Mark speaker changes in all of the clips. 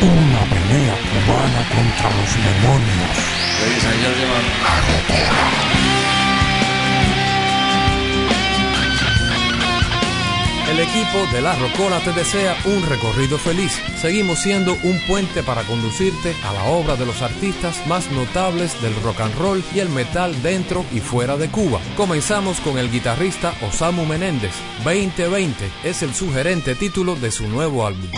Speaker 1: Una pelea cubana contra los demonios.
Speaker 2: El equipo de La Rocola te desea un recorrido feliz. Seguimos siendo un puente para conducirte a la obra de los artistas más notables del rock and roll y el metal dentro y fuera de Cuba. Comenzamos con el guitarrista Osamu Menéndez. 2020 es el sugerente título de su nuevo álbum.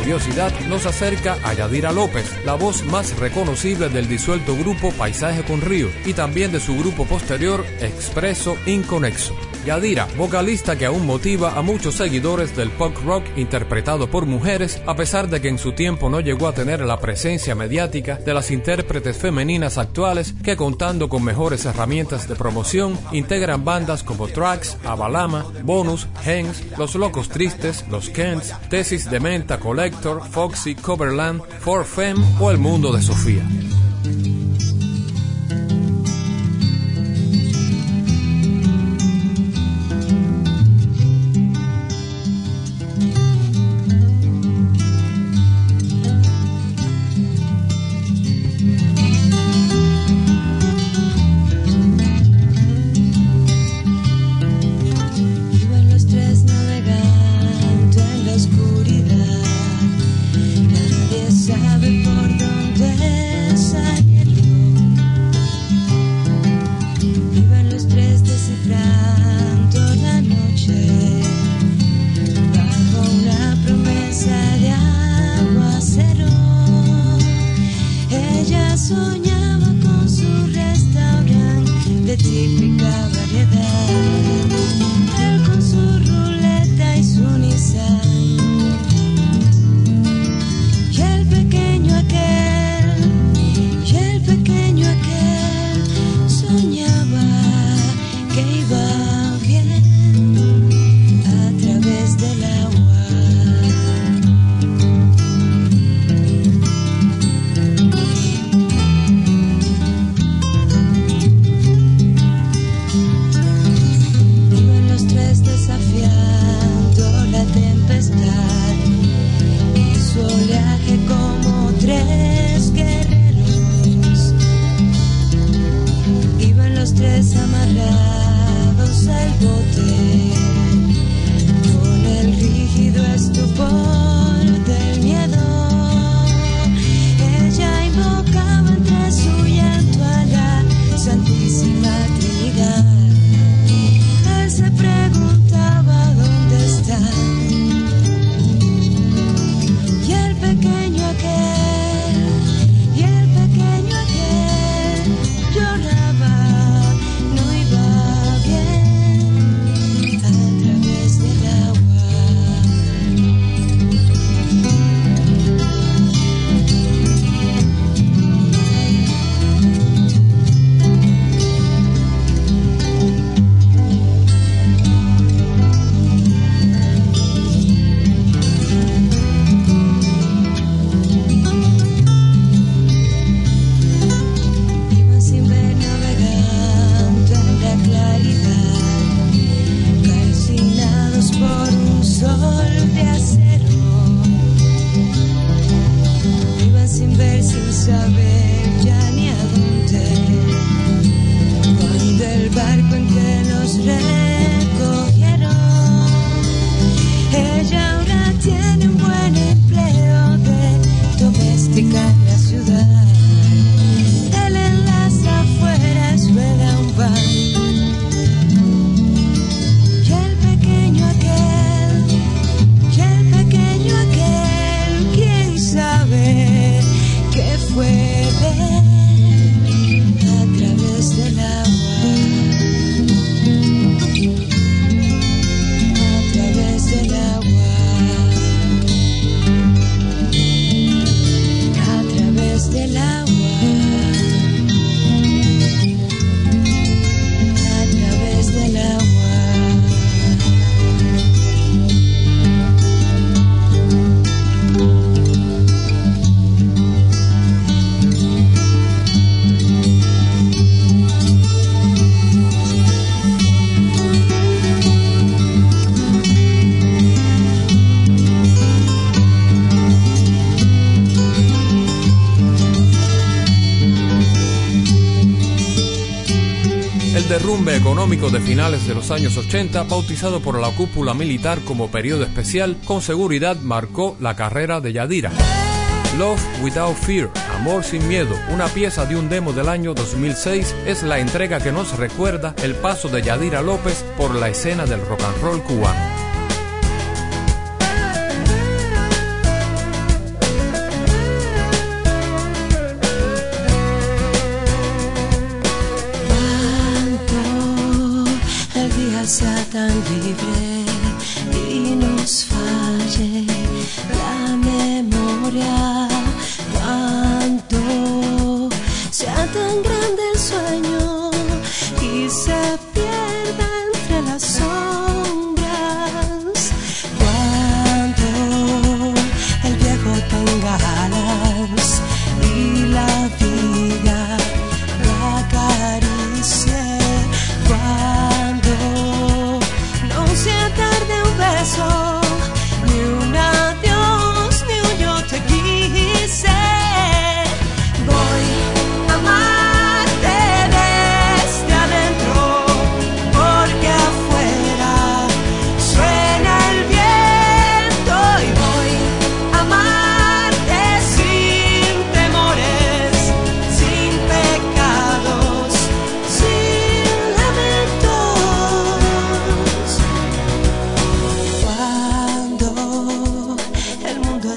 Speaker 2: Curiosidad, nos acerca a Yadira López, la voz más reconocible del disuelto grupo Paisaje con Río y también de su grupo posterior Expreso Inconexo. Yadira, vocalista que aún motiva a muchos seguidores del punk rock interpretado por mujeres, a pesar de que en su tiempo no llegó a tener la presencia mediática de las intérpretes femeninas actuales que contando con mejores herramientas de promoción integran bandas como Tracks, Avalama, Bonus, Hens, Los Locos Tristes, Los Kents, Tesis de Menta Collector, Foxy, Coverland, For Femme o El Mundo de Sofía.
Speaker 3: Derrumbe económico de finales de los años 80, bautizado por la cúpula militar como periodo especial, con seguridad marcó la carrera de Yadira. Love Without Fear, Amor sin Miedo, una pieza de un demo del año 2006, es la entrega que nos recuerda el paso de Yadira López por la escena del rock and roll cubano.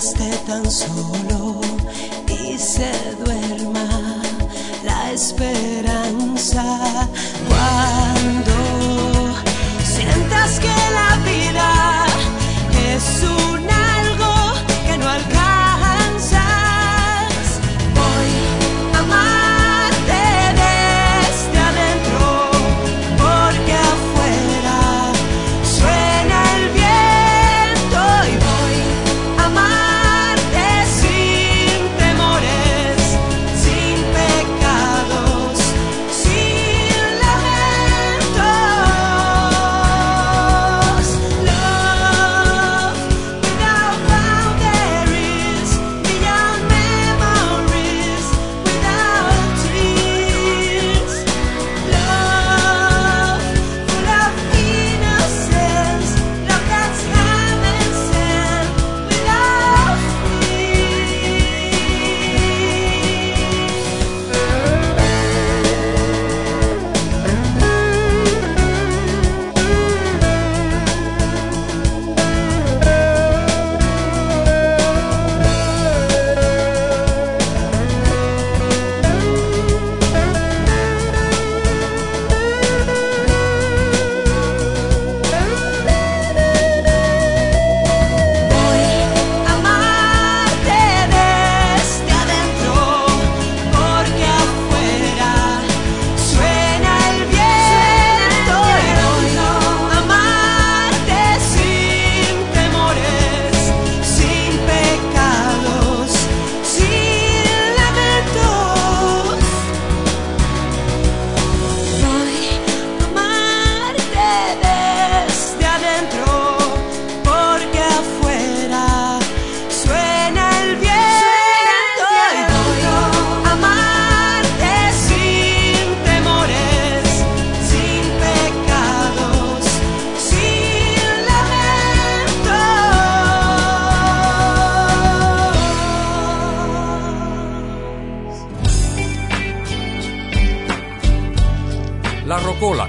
Speaker 4: esté tan solo y se duerma la esperanza. Wow.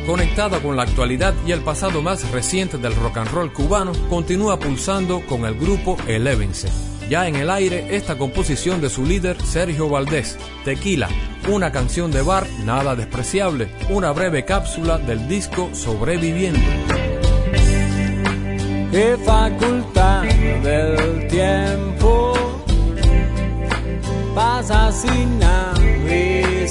Speaker 2: Conectada con la actualidad y el pasado más reciente del rock and roll cubano, continúa pulsando con el grupo Elevense. Ya en el aire, esta composición de su líder Sergio Valdés, Tequila, una canción de bar nada despreciable, una breve cápsula del disco Sobreviviendo.
Speaker 5: ¿Qué facultad del tiempo pasa sin avisarme?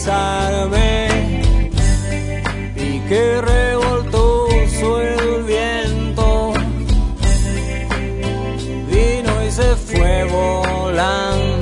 Speaker 5: Y qué revoltoso el viento vino y se fue volando.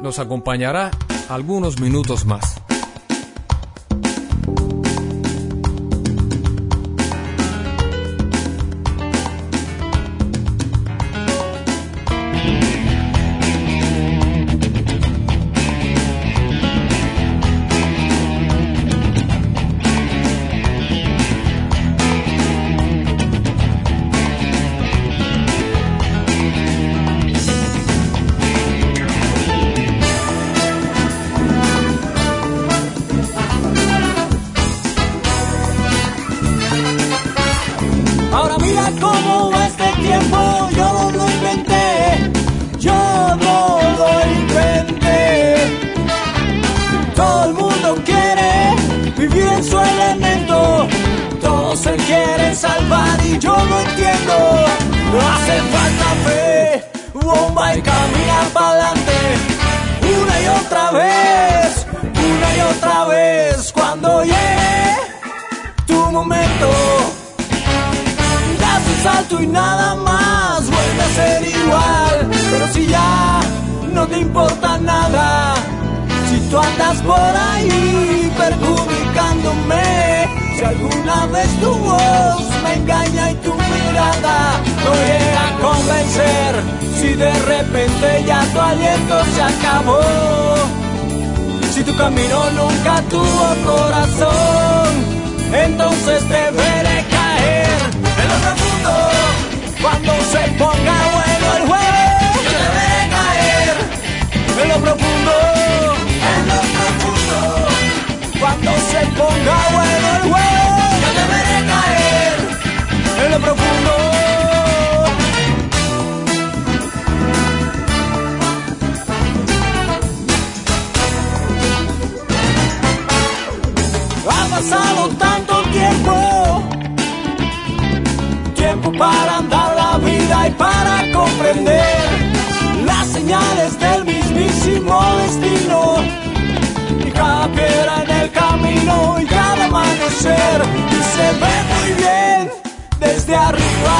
Speaker 2: Nos acompañará algunos minutos más.
Speaker 5: Salto y nada más vuelve a ser igual. Pero si ya no te importa nada, si tú andas por ahí perjudicándome, si alguna vez tu voz me engaña y tu mirada no llega a convencer, si de repente ya tu aliento se acabó, si tu camino nunca tuvo corazón, entonces te veré caer en lo profundo cuando se ponga bueno el juego. Yo te veré caer en lo profundo, en lo profundo cuando se ponga bueno el juego. Yo te veré caer en lo profundo. Pasado tanto tiempo, tiempo para andar la vida y para comprender las señales del mismísimo destino. Y cada piedra en el camino y cada amanecer y se ve muy bien desde arriba.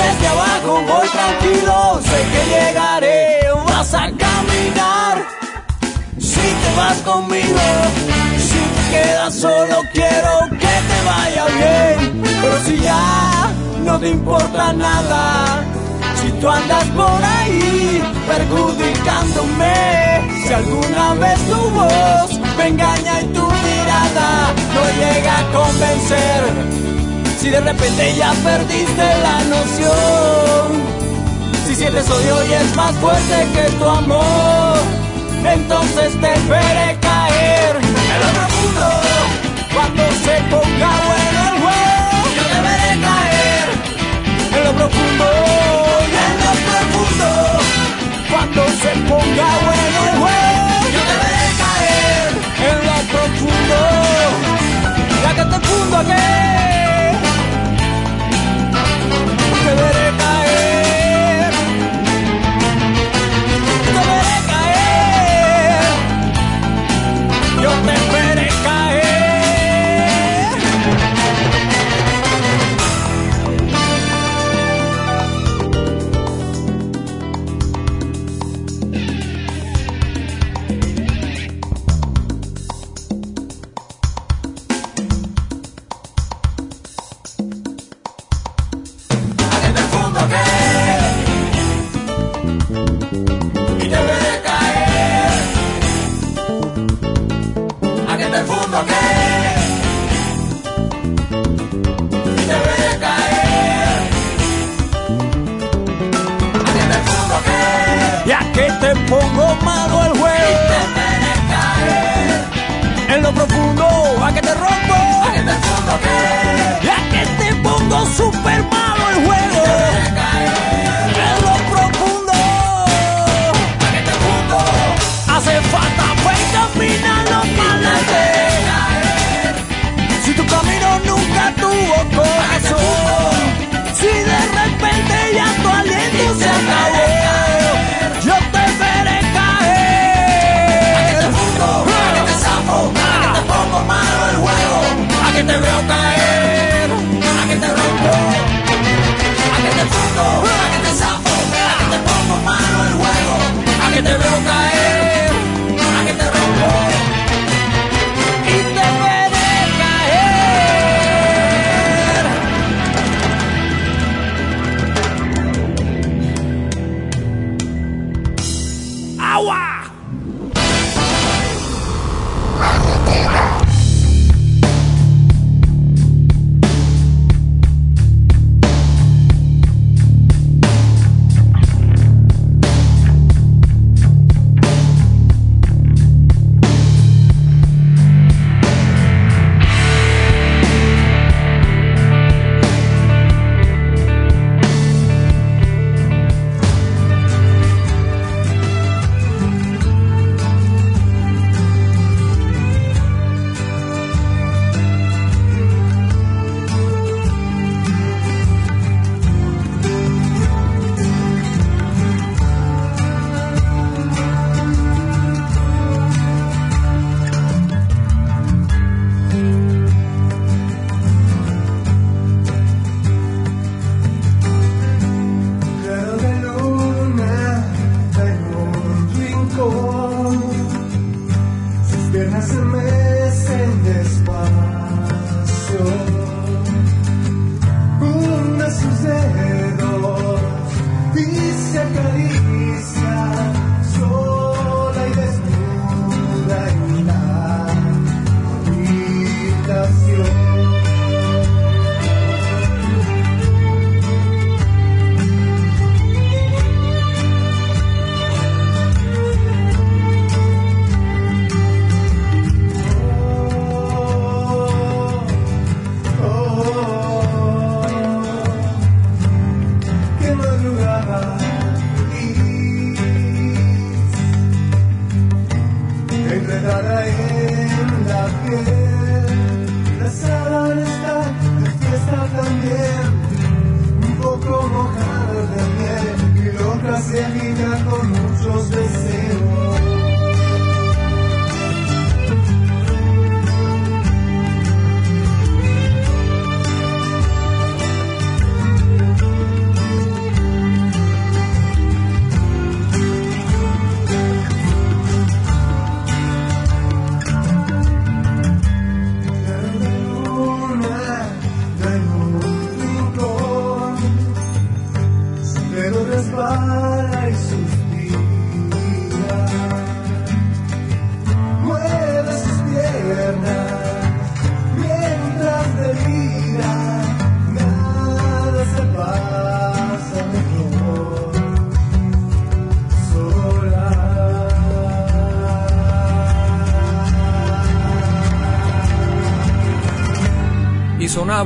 Speaker 5: Desde abajo voy tranquilo, sé que llegaré, vas a caminar. Si te vas conmigo, quedas solo, quiero que te vaya bien. Pero si ya no te importa nada, si tú andas por ahí perjudicándome, si alguna vez tu voz me engaña y tu mirada no llega a convencer. Si de repente ya perdiste la noción, si sientes odio y es más fuerte que tu amor, entonces te veré caer cuando se ponga bueno el juego. Yo te veré caer en lo profundo, en lo profundo cuando se ponga bueno el juego. Yo te veré caer en lo profundo, ya que te fundo aquí. Te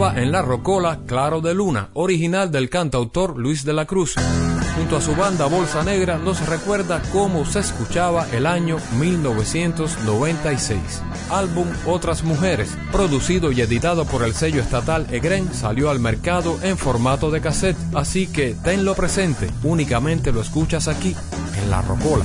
Speaker 5: en
Speaker 6: la rocola Claro de Luna, original del cantautor Luis de la Cruz. Junto a su banda Bolsa Negra nos recuerda cómo se escuchaba el año 1996. Álbum Otras Mujeres, producido y editado por el sello estatal Egren, salió al mercado en formato de cassette, así que tenlo presente, únicamente lo escuchas aquí, en la rocola.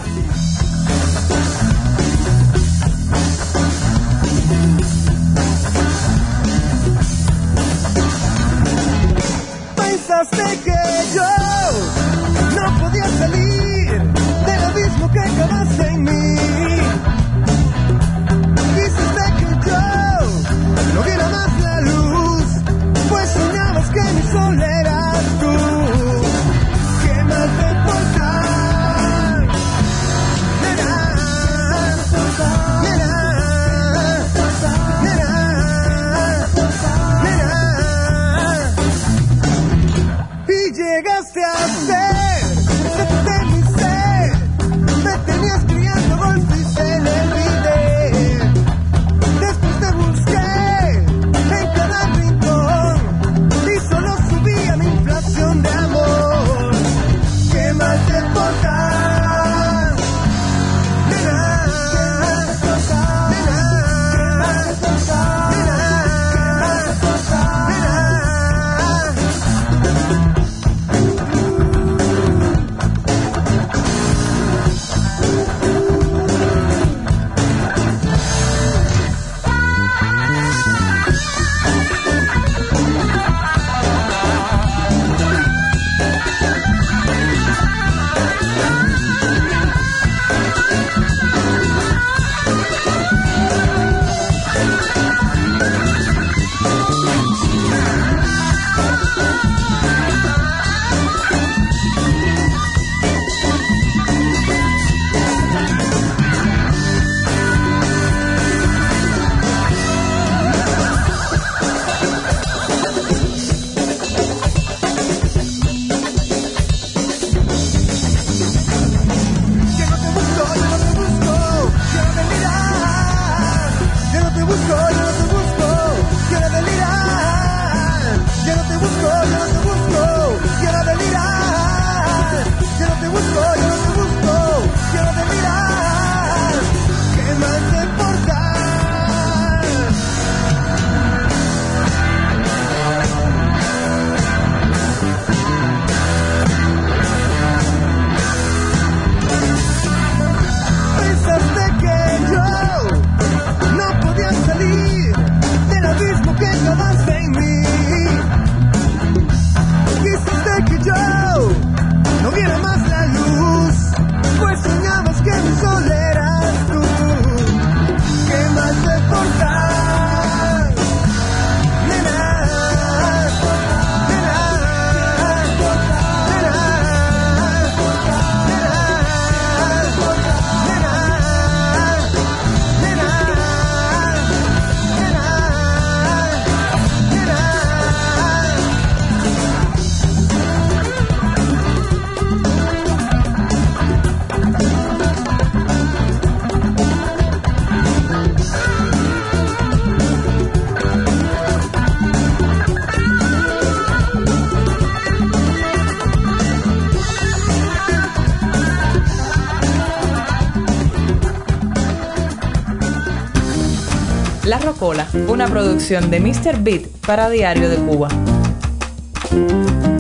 Speaker 7: La
Speaker 8: Rocola, una producción de Mr. Beat para Diario de Cuba.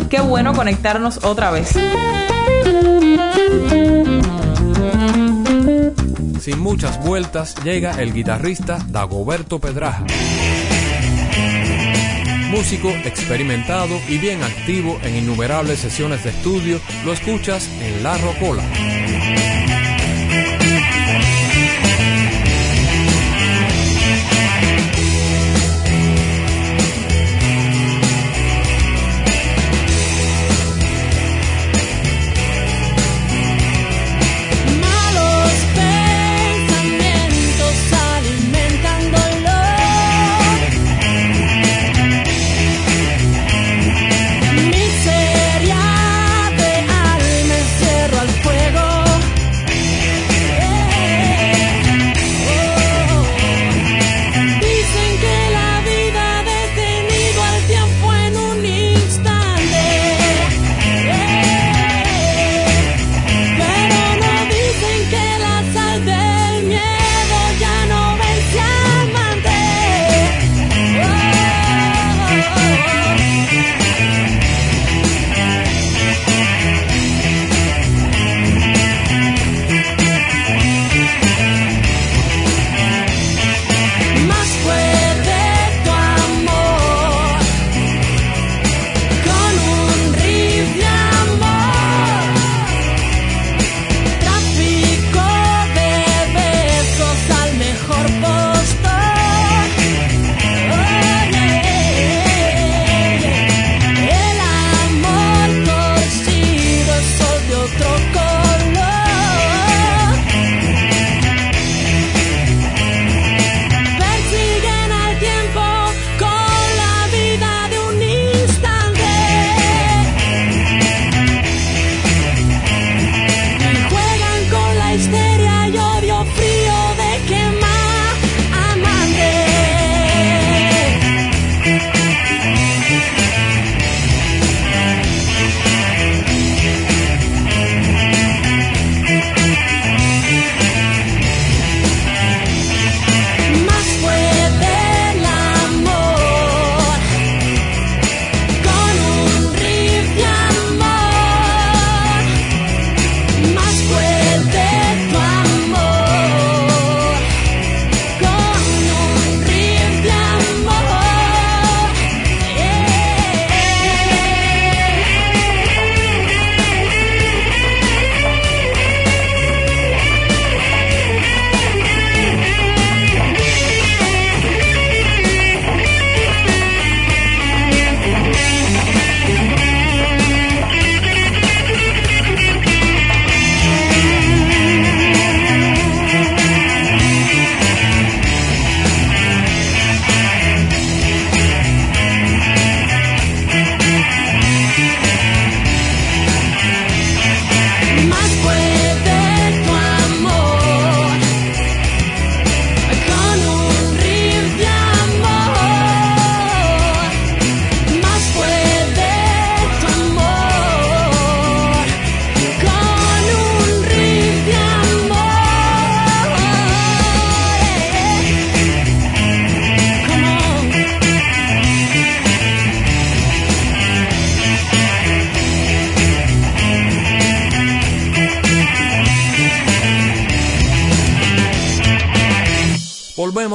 Speaker 8: Qué bueno conectarnos otra vez.
Speaker 6: Sin muchas vueltas llega el guitarrista Dagoberto Pedraja. Músico experimentado y bien activo en innumerables sesiones de estudio, lo escuchas en La Rocola.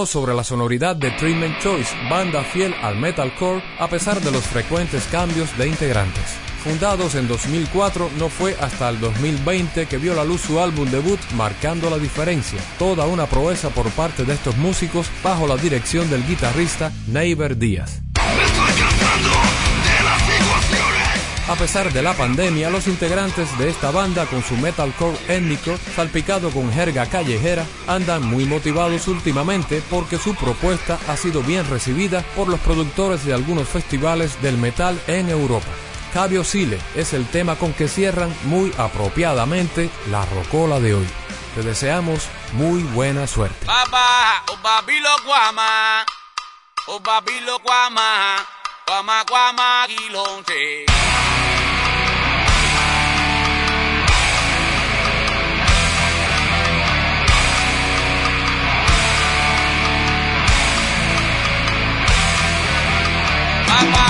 Speaker 2: Sobre la sonoridad de Treatment Choice, banda fiel al metalcore a pesar de los frecuentes cambios de integrantes. Fundados en 2004, no fue hasta el 2020 que vio la luz su álbum debut marcando la diferencia. Toda una proeza por parte de estos músicos bajo la dirección del guitarrista Neighbor Díaz. A pesar de la pandemia, los integrantes de esta banda con su metalcore étnico, salpicado con jerga callejera, andan muy motivados últimamente porque su propuesta ha sido bien recibida por los productores de algunos festivales del metal en Europa. Cabio Sile es el tema con que cierran muy apropiadamente la rocola de hoy. Te deseamos muy buena suerte.
Speaker 9: Guama, guama, guilonche. Guama.